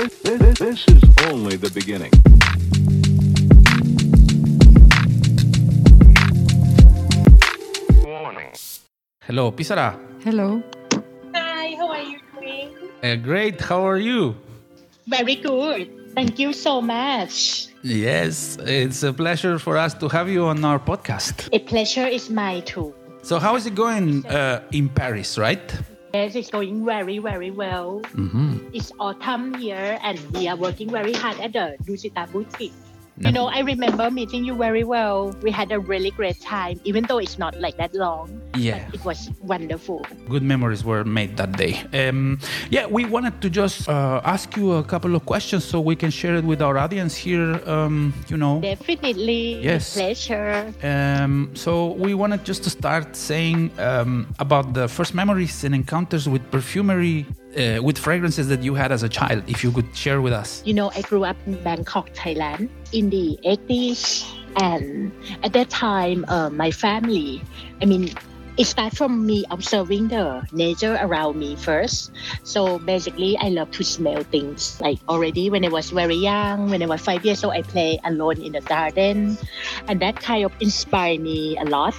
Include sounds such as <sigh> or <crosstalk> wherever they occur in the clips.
This, this, this is only the beginning. Hello, Pissara. Hello. Hi, how are you doing? Uh, great. How are you? Very good. Thank you so much. Yes, it's a pleasure for us to have you on our podcast. A pleasure is mine too. So, how is it going uh, in Paris, right? Yes, it's going very, very well. Mm-hmm. It's autumn here and we are working very hard at the Dusita Boutique. You know, I remember meeting you very well. We had a really great time, even though it's not like that long. Yeah. It was wonderful. Good memories were made that day. Um, yeah, we wanted to just uh, ask you a couple of questions so we can share it with our audience here. Um, you know, Definitely Yes. a pleasure. Um, so we wanted just to start saying um, about the first memories and encounters with perfumery, uh, with fragrances that you had as a child. If you could share with us. You know, I grew up in Bangkok, Thailand in the 80s. And at that time, uh, my family, I mean, it started from me observing the nature around me first. So basically, I love to smell things. Like already when I was very young, when I was five years old, I play alone in the garden. And that kind of inspired me a lot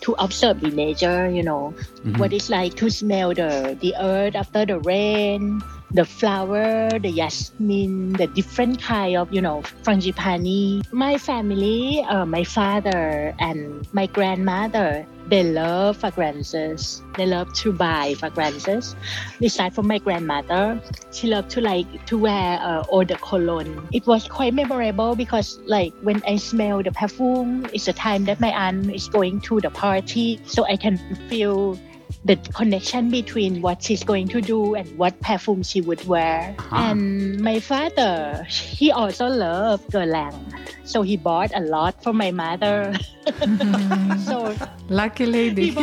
to observe the nature, you know, mm-hmm. what it's like to smell the, the earth after the rain, the flower, the jasmine, the different kind of, you know, frangipani. My family, uh, my father and my grandmother, they love fragrances. They love to buy fragrances. Besides from my grandmother, she loved to like to wear uh, eau de cologne. It was quite memorable because like when I smell the perfume, it's the time that my aunt is going to the party, so I can feel the connection between what she's going to do and what perfume she would wear. Uh-huh. And my father, he also loved Guerlain. So he bought a lot for my mother. <laughs> so, Lucky lady.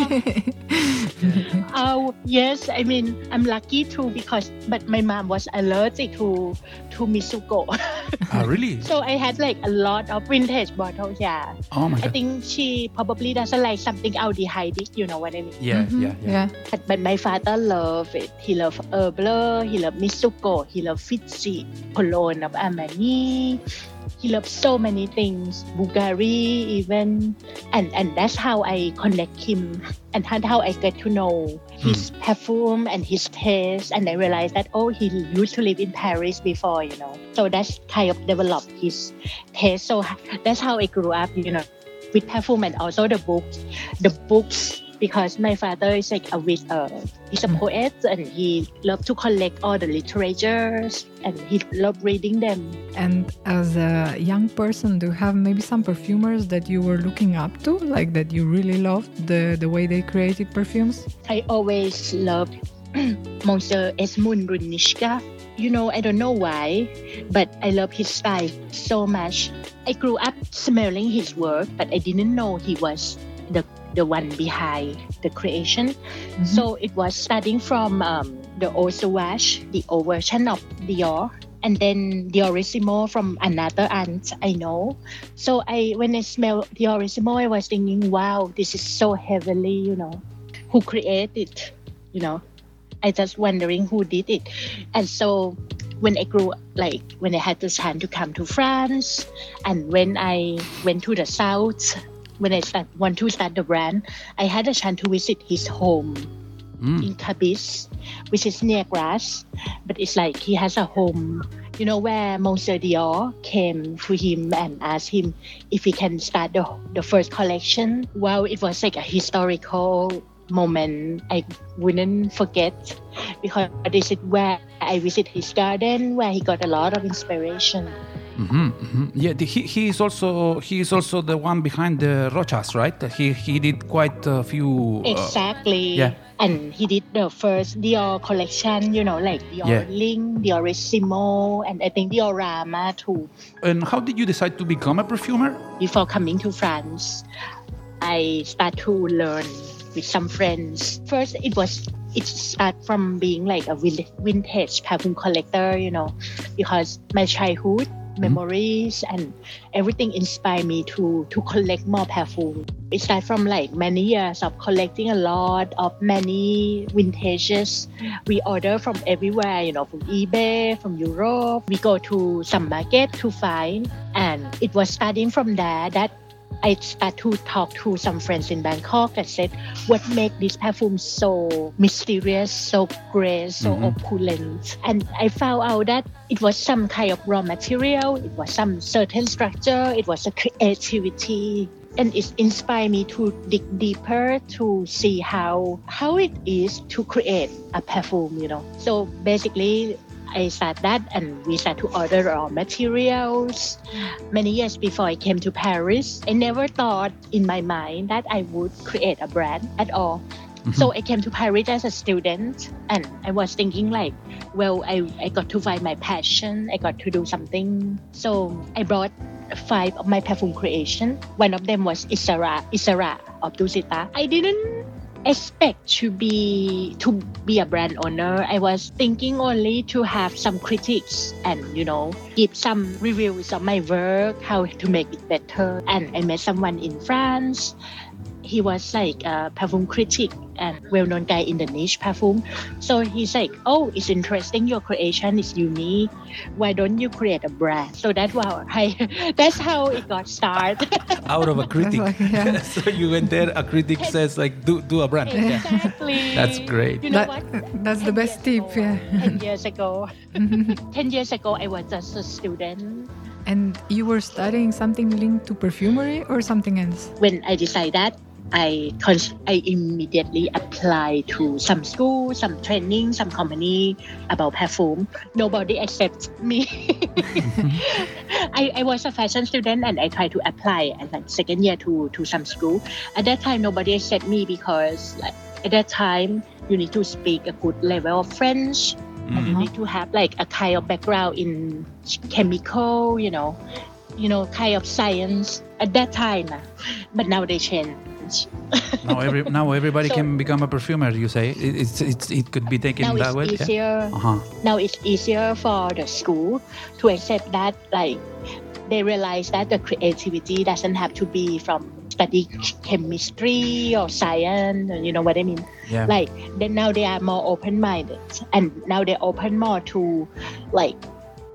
Uh, <laughs> yes, I mean, I'm lucky too because, but my mom was allergic to, to Mitsouko. <laughs> Ah, really? so I had like a lot of vintage bottles, yeah. Oh my I god. think she probably doesn't like something aldehydic, you know what I mean? Yeah, Mhm. yeah, yeah. yeah. But, but my father loved it. He loved Herbler, he loved Mitsouko, he loved Fitzy, Cologne of Armani. He loves so many things, Bulgari even. And, and that's how I connect him. And that's how I get to know his hmm. perfume and his taste. And I realized that, oh, he used to live in Paris before, you know. So that's kind of developed his taste. So that's how I grew up, you know, with perfume and also the books. The books because my father is like a wit, uh, he's a poet and he loved to collect all the literatures and he loved reading them. And as a young person, do you have maybe some perfumers that you were looking up to, like that you really loved the, the way they created perfumes? I always loved <clears throat> Monsieur Edmond Roudnitska. You know, I don't know why, but I love his style so much. I grew up smelling his work, but I didn't know he was the the one behind the creation. So it was starting from um, the Eau Sauvage, the old version of Dior, and then Diorissimo from another aunt I know. So I when I smell Diorissimo, I was thinking, wow, this is so heavily, you know, who created, you know. I just wondering who did it. And so when I grew like when I had the chance to come to France and when I went to the south, when I start want to start the brand, I had a chance to visit his home mm. in Cabris, which is near Grasse. But it's like he has a home, you know, where Monsieur Dior came to him and asked him if he can start the, the first collection. Wow, it was like a historical moment I wouldn't forget because this is where I visit his garden where he got a lot of inspiration. Hmm hmm Yeah, the, he, he is also he is also the one behind the Rochas, right? He he did quite a few. uh, Exactly. yeah. And he did the first Dior collection, you know, like Dior Yeah. Diorling, Diorissimo, and I think Diorama too. and how did you decide to become a perfumer? Before coming to France, I start to learn with some friends. First, it was it start from being like a vintage perfume collector, you know, because my childhood Mm-hmm. memories and everything inspired me to to collect more perfume. It started from like many years of collecting a lot of many vintages. We order from everywhere, you know, from eBay, from Europe. We go to some market to find, and it was starting from there that I start to talk to some friends in Bangkok and said, what make this perfume so mysterious, so great, so Mhm. opulent? And I found out that it was some kind of raw material, it was some certain structure, it was a creativity. And it inspired me to dig deeper to see how how it is to create a perfume, you know. So basically I start that and we start to order our materials many years before I came to Paris, I never thought in my mind that I would create a brand at all. Mm-hmm. So I came to Paris as a student and I was thinking like, well, I, I got to find my passion. I got to do something. So I brought five of my perfume creation. One of them was Issara, Issara of Dusita. I didn't expect to be to be a brand owner. I was thinking only to have some critics and you know give some reviews of my work how to make it better. And i met someone in france he was like a perfume critic and well-known guy in the niche perfume so he's like oh it's interesting your creation is unique why don't you create a brand so that's how I, <laughs> that's how it got started <laughs> Out of a critic. like, yeah. <laughs> so you went there, a critic says like, do do a brand. Yeah. exactly That's great. you know That- what that's the best tip, ago- yeah. 10 years ago 10 years ago i was just a student And you were studying something linked to perfumery or something else? when i decided that I, cons- I immediately applied to some school, some training, some company about perfume. Nobody accepts me. <laughs> I, I was a fashion student and I tried to apply at like second year to, to some school. At that time, nobody accepted me because like, at that time, you need to speak a good level of French and you mm-hmm. need to have like a kind of background in chemical, you know, you know, kind of science at that time. But now they change. Now every now everybody <laughs> So- can become a perfumer. You say it, it's it's it could be taken now that it's way. Yeah? easier. Uh-huh. Now it's easier for the school to accept that like they realize that the creativity doesn't have to be from study chemistry or science. You know what I mean? Yeah. like then now they are more open-minded and now they open more to like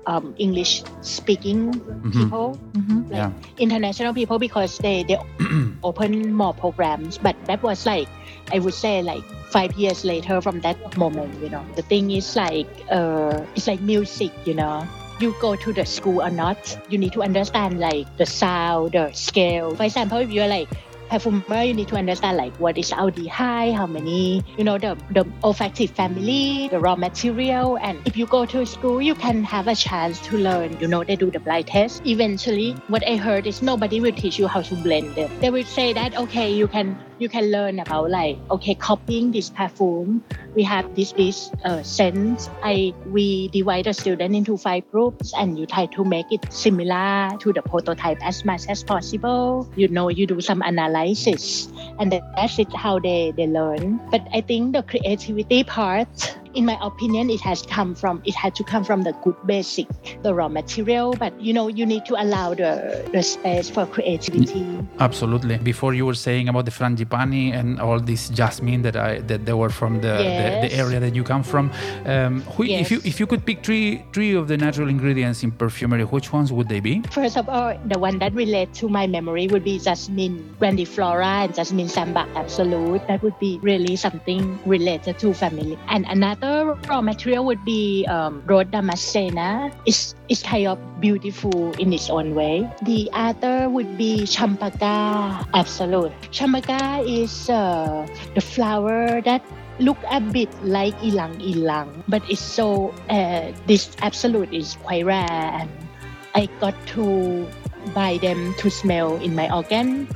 um, english speaking people Mhm. like Yeah. international people because they they <clears throat> open more programs. But that was like i would say like five years later from that moment you know. The thing is like uh it's like music you know. You go to the school or not you need to understand like the sound the scale. For example if you're like perfumer you need to understand like what is aldehyde how many you know the the olfactive family the raw material and if you go to school you can have a chance to learn. You know they do the blind test. Eventually what i heard is nobody will teach you how to blend them. They will say that okay you can you can learn about like okay copying this perfume. We have this this uh, sense. I we divide the student into five groups and you try to make it similar to the prototype as much as possible. You know you do some analysis and that's it how they they learn. But i think the creativity part in my opinion it has come from it had to come from the good basic the raw material but you know you need to allow the the space for creativity Absolutely. Before you were saying about the frangipani and all this jasmine that I that they were from the, the, the area that you come from. Um, who, If you if you could pick three three of the natural ingredients in perfumery, which ones would they be? First of all, the one that relate to my memory would be jasmine grandiflora and jasmine sambac absolute. That would be really something related to family. And another raw material would be um, rose damascena. It's, it's kind of beautiful in its own way. The other would be champaca absolute. Champaca is uh, the flower that look a bit like ilang ilang, but it's so uh, this absolute is quite rare and I got to buy them to smell in my organ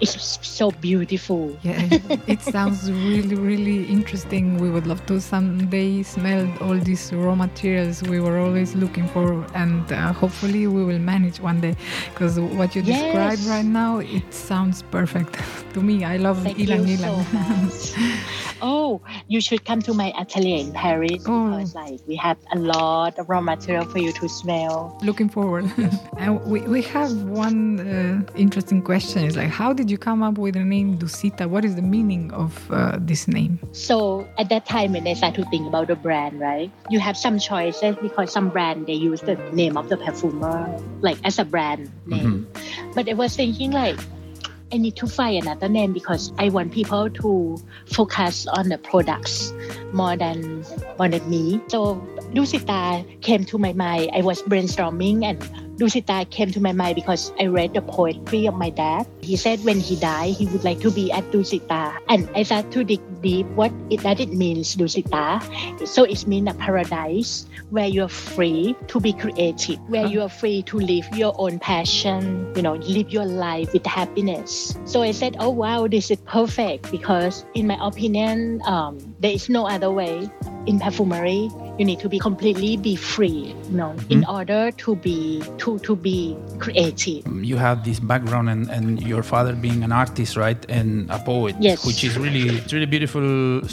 it's so beautiful. Yeah, it sounds really, really interesting. We would love to someday smell all these raw materials we were always looking for, and uh, hopefully we will manage one day. Because what you Yes. described right now, it sounds perfect <laughs> to me. I love Thank ilang you so much. <laughs> oh, you should come to my atelier in Paris Oh. because like we have a lot of raw material for you to smell. Looking forward. <laughs> and we, we have one uh, interesting question. Is like, how did you come up with the name Dusita? What is the meaning of uh, this name? So at that time when I started to think about the brand, right? You have some choices because some brand they use the name of the perfumer like as a brand name. But I was thinking like I need to find another name because I want people to focus on the products more than more than me. So Dusita came to my mind. I was brainstorming and Dusita came to my mind because I read the poetry of my dad. He said when he died, he would like to be at Dusita. And I started to dig deep what it, that it means, Dusita. So it means a paradise where you're free to be creative, where you are free to live your own passion, you know, live your life with happiness. So I said, oh wow, this is perfect because in my opinion, um, there is no other way. In perfumery, you need to be completely be free, you know, in order to be to to be creative. you have this background and, and your father being an artist right and a poet Yes. which is really it's really beautiful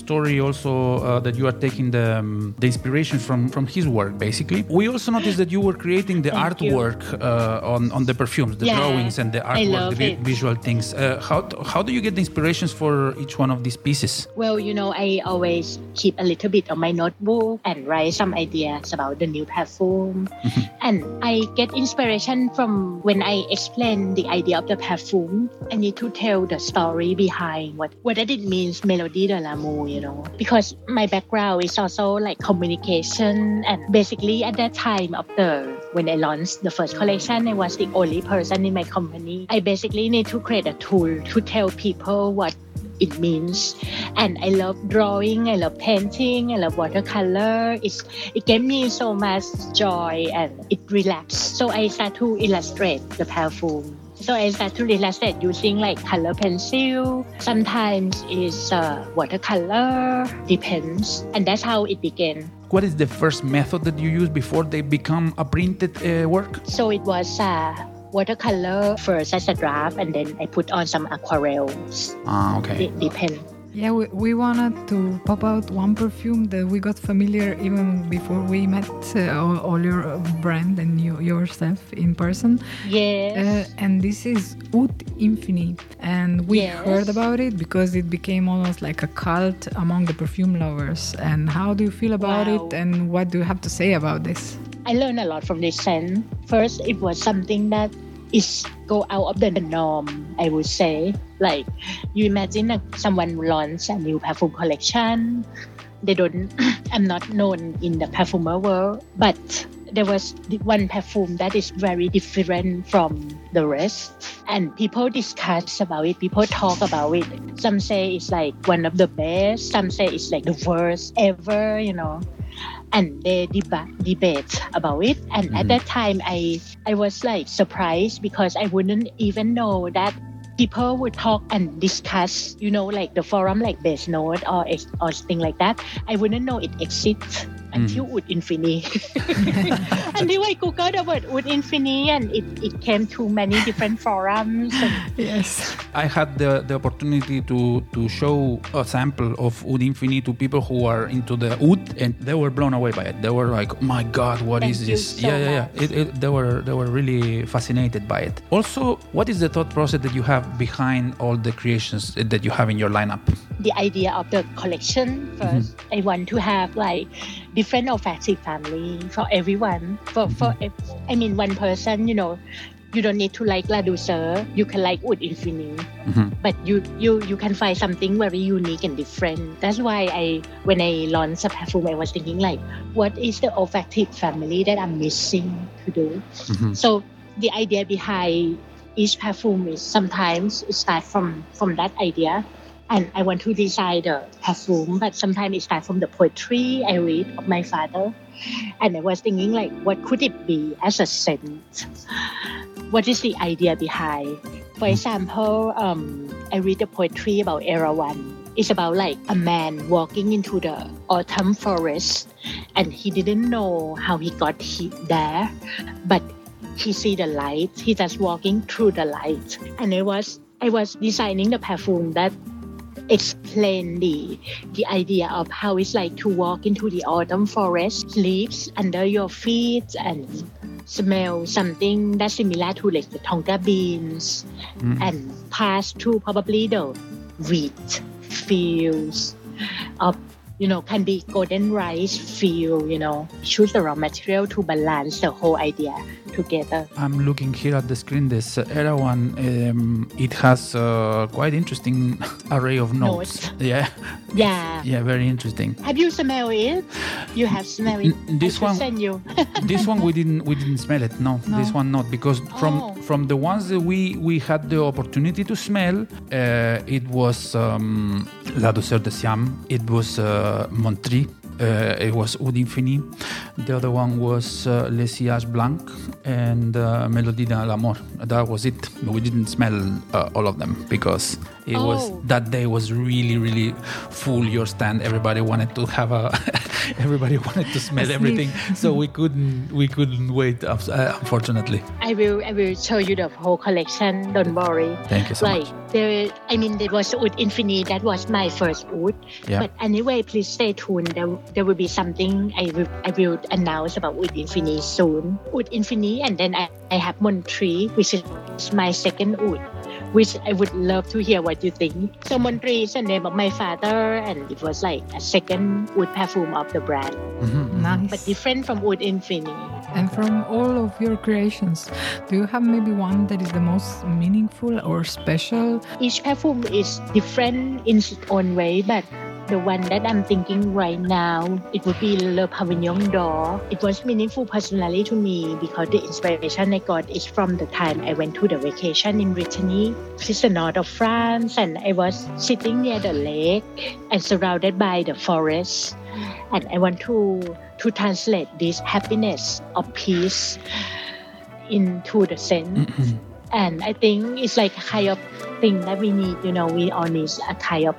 story also uh, that you are taking the, um, the inspiration from from his work basically. We also noticed that you were creating the Thank artwork uh, on on the perfumes the Yeah, drawings and the artwork the vi- visual things. Uh, how how do you get the inspirations for each one of these pieces? Well, you know, I always keep a little bit on my notebook and write some ideas about the new perfume. Mm-hmm. and I get inspiration from when I explain the idea of the perfume. I need to tell the story behind what, what it means, Melody de l'amour, you know. Because my background is also like communication and basically at that time of the when I launched the first collection, I was the only person in my company. I basically need to create a tool to tell people what it means. And i love drawing i love painting i love watercolor. It's it gave me so much joy and it relaxed. So i start to illustrate the perfume. So I start to illustrate using like color pencil. Sometimes it's uh, watercolor, depends, and that's how it began. what is the first method that you use before they become a printed uh, work? So it was uh, watercolor first as a draft, and then I put on some aquarels. ah okay It depends. Yeah, we, we wanted to pop out one perfume that we got familiar even before we met uh, all, all your uh, brand and you yourself in person. Yes. Uh, and this is Oud Infini. And we Yes. heard about it because it became almost like a cult among the perfume lovers. And how do you feel about Wow. it? And what do you have to say about this? I learned a lot from this scent. First, it was something that is go out of the norm. I would say, like you imagine that someone launch a new perfume collection. They don't. <clears throat> I'm not known in the perfumer world, but there was one perfume that is very different from the rest, and people discuss about it. People talk about it. Some say it's like one of the best. Some say it's like the worst ever. You know and they deba- debate about it. And at mm. that time i i was like surprised because i wouldn't even know that people would talk and discuss you know like the forum like Basenotes or or thing like that. I wouldn't know it exists until mm. Oud Infini. <laughs> until I googled the word Oud Infini and it, it came to many different forums. Yes. I had the, the opportunity to, to show a sample of Oud Infini to people who are into the Oud, and they were blown away by it. They were like, "Oh my God, what is Thank you this?" so yeah, yeah, yeah. much. It, it, they were they were really fascinated by it. Also, what is the thought process that you have behind all the creations that you have in your lineup? The idea of the collection 1st I mm-hmm. want to have like different olfactory family for everyone. For for mm-hmm. I mean one person, you know, you don't need to like La Douceur. You can like Oud Infini. Mm-hmm. But you you you can find something very unique and different. That's why I when I launched a perfume, I was thinking like, what is the olfactory family that I'm missing to do? So the idea behind each perfume is sometimes it starts from from that idea and I want to design the perfume, but sometimes it starts from the poetry I read of my father. And I was thinking like, what could it be as a scent? what is the idea behind. For example, um, I read a poetry about Erawan. It's about like a man walking into the autumn forest, and he didn't know how he got he- there, but he see the light. He just walking through the light, and I was I was designing the perfume that explain the the idea of how it's like to walk into the autumn forest, leaves under your feet, and smell something that's similar to like the tonka beans, mm. and pass through probably the wheat fields of you know can be golden rice field you know. Choose the raw material to balance the whole idea together I'm looking here at the screen. This uh, Erawan, um, it has uh, quite interesting <laughs> array of notes. Notes. Yeah, yeah <laughs> yeah, very interesting. have you smelled it you have smelled it N- this I one- send you <laughs> this one we didn't we didn't smell it. No, this one not because from Oh. from the ones that we we had the opportunity to smell, uh, it was um, La Douceur de Siam. It was uh, Montri. Uh, it was Oud Infini. The other one was uh, Les Sillage Blanc and uh, Melodie de l'amour. That was it. We didn't smell uh, all of them because it was Oh. that day was really really full. Your stand. Everybody wanted to have a. <laughs> everybody wanted to smell everything, so we couldn't we couldn't wait. Uh, unfortunately. I will I will show you the whole collection. Don't worry. Thank you so like much. there, I mean, there was Oud Infinite. That was my first Oud. Yeah. But anyway, please stay tuned. There, there will be something I will I will announce about Oud Infinite soon. Oud Infinite, and then I, I have Montri, which is my second Oud. Which I would love to hear what you think. So Montri is the name of my father, and it was like a second Oud perfume of the brand, Mhm. Nice. but different from Oud Infinite. And from all of your creations, do you have maybe one that is the most meaningful or special? each perfume is different in its own way, but the one that I'm thinking right now, it would be Le Pavillon d'Or. It was meaningful personally to me because the inspiration I got is from the time I went to the vacation in Brittany, which is the north of France, and I was sitting near the lake and surrounded by the forest. And I want to to translate this happiness of peace into the sense Mhm. and I think it's like a kind of thing that we need. You know, we all need a kind of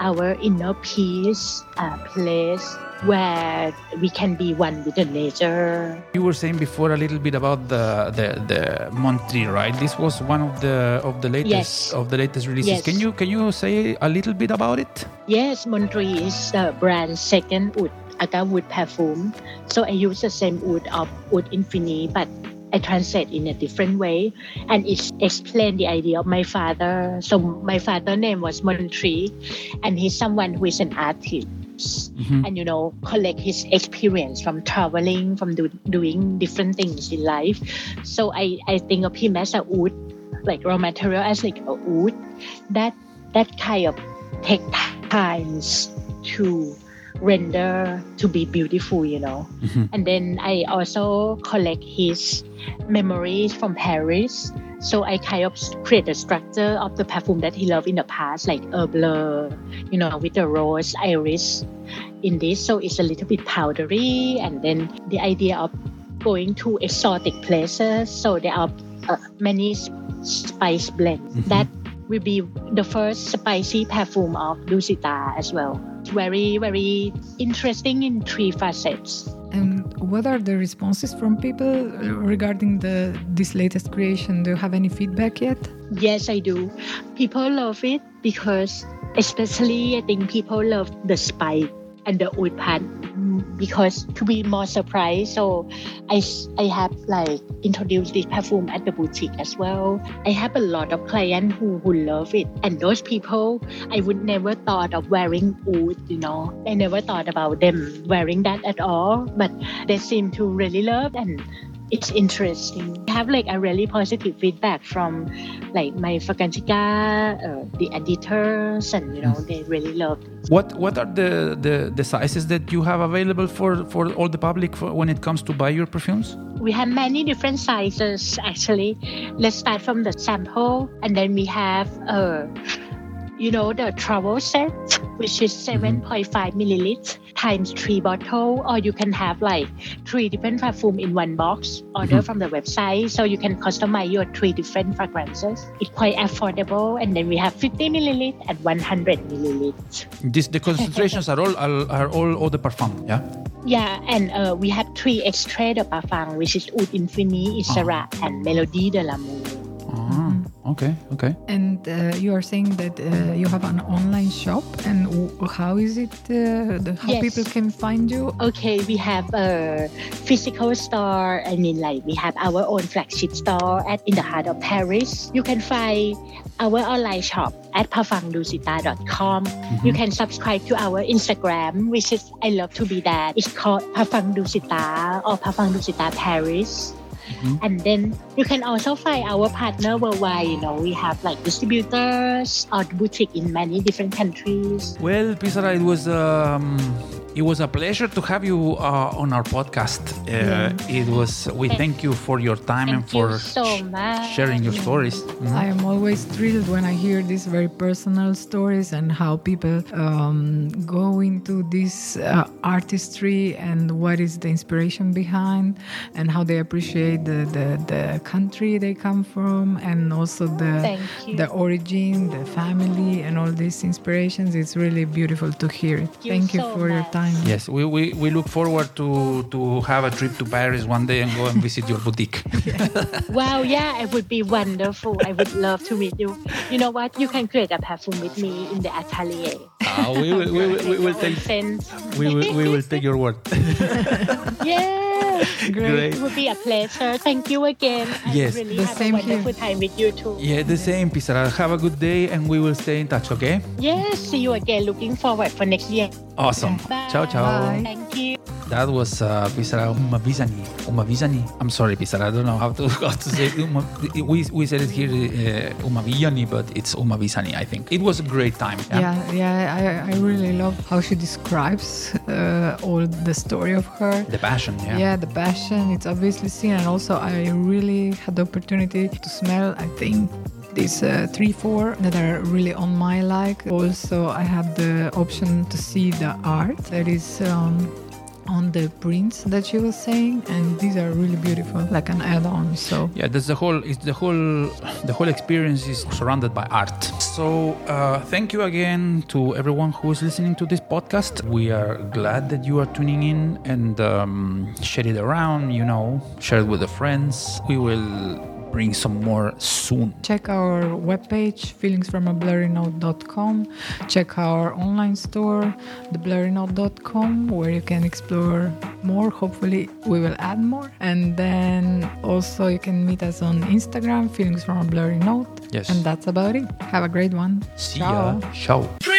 our inner peace, a place where we can be one with the nature. You were saying before a little bit about the the, the Montri, right? This was one of the of the latest Yes. of the latest releases. Yes. Can you can you say a little bit about it? Yes, Montri is the brand's second wood, agarwood perfume. So I use the same wood of Wood Infinity, but I translate in a different way, and it explain the idea of my father. So my father name was Montri, and he's someone who is an artist. Mhm. and you know collect his experience from traveling from do, doing different things in life so i i think of him as a oud like raw material as like a wood that that kind of take times to render to be beautiful you know? Mhm. and then i also collect his memories from paris. So i kind of create the structure of the perfume that he loved in the past like herbleu you know with the rose iris in this. So it's a little bit powdery. And then the idea of going to exotic places. So there are uh, many spice blends. That will be the first spicy perfume of Dusita as well it's very very interesting in three facets And what are the responses from people regarding the this latest creation? Do you have any feedback yet? Yes, I do. People love it because, especially, I think people love the spike and the part mm, because to be more surprised. So, I, I have like introduced this perfume at the boutique as well. I have a lot of clients who who love it, and those people I would never thought of wearing oud. You know, I never thought about them wearing that at all, but they seem to really love and it's interesting. I have like a really positive feedback from like my Fakanchika, uh, the editors, and you know they really loved it. What what are the, the, the sizes that you have available for, for all the public for when it comes to buy your perfumes? We have many different sizes actually. Let's start from the sample, and then we have uh, you know, the travel set, which is 7.5 milliliters times three bottle, or you can have like three different perfume in one box. Order from the website, so you can customize your three different fragrances. It's quite affordable, and then we have 50 milliliters and 100 milliliters. This the concentrations are all are, are all eau de parfum. Yeah. Yeah, and uh, we have three extra de parfum, which is Oud Infini, Isra, and Melody de l'amour. Ah, okay. Okay. And uh, you are saying that uh, you have an online shop, and w- how is it? Uh, the, how Yes. people can find you? Okay, we have a physical store. I mean, like we have our own flagship store at in the heart of Paris. You can find our online shop at parfumdusita.com. You can subscribe to our Instagram, which is I love to be that. It's called Parfum Dusita or Parfum Dusita Paris. And then you can also find our partner worldwide. You know, we have like distributors or boutique in many different countries. Well, Pissara, it was um, it was a pleasure to have you uh, on our podcast. Uh, It was. We thank you for your time and for so sh- much. sharing your stories. Mhm. I am always thrilled when I hear these very personal stories and how people um, go into this uh, artistry and what is the inspiration behind and how they appreciate the, the, the country they come from and also the the origin, the family, and all these inspirations. It's really beautiful to hear it. you Thank you so for your time. Yes, we, we, we look forward to to have a trip to Paris one day and go and visit your boutique. <laughs> Wow, yeah, it would be wonderful. I would love to meet you. You know what? You can create a perfume with me in the atelier. Uh, we will we will, we will take sense. we will, we will take your word. <laughs> Yeah, Great. it would be a pleasure. Thank you again. I Yes. really The have same a here. time with you too. Yeah, the same, Pissara. Have a good day, and we will stay in touch. Okay? Yes, see you again. Looking forward for next year. Awesome. Bye. Ciao, ciao. Bye. Thank you. That was uh, Pissara Umavisani. Umavisani. I'm sorry, Pissara. I don't know how to <laughs> how to say it. Uma, we we said it here uh, Umaviani, but it's Umavisani. I think it was a great time. Yeah, yeah, I, I really love how she describes uh, all the story of her. The passion. Yeah. Yeah. the passion, it's obviously seen, and also I really had the opportunity to smell, I think. These uh, three, four that are really on my like. Also, I had the option to see the art that is um, on the prints that she was saying, and these are really beautiful, like an add-on. So Yeah, that's the whole. It's the whole. The whole experience is surrounded by art. So uh, thank you again to everyone who is listening to this podcast. We are glad that you are tuning in and um, share it around. You know, share it with the friends. We will bring some more soon. check our webpage feelingsfromablurrynote.com check our online store theblurrynote.com where you can explore more hopefully we will add more and then also you can meet us on instagram feelings from a blurry Yes. and that's about it have a great one See Ciao. ya. Ciao.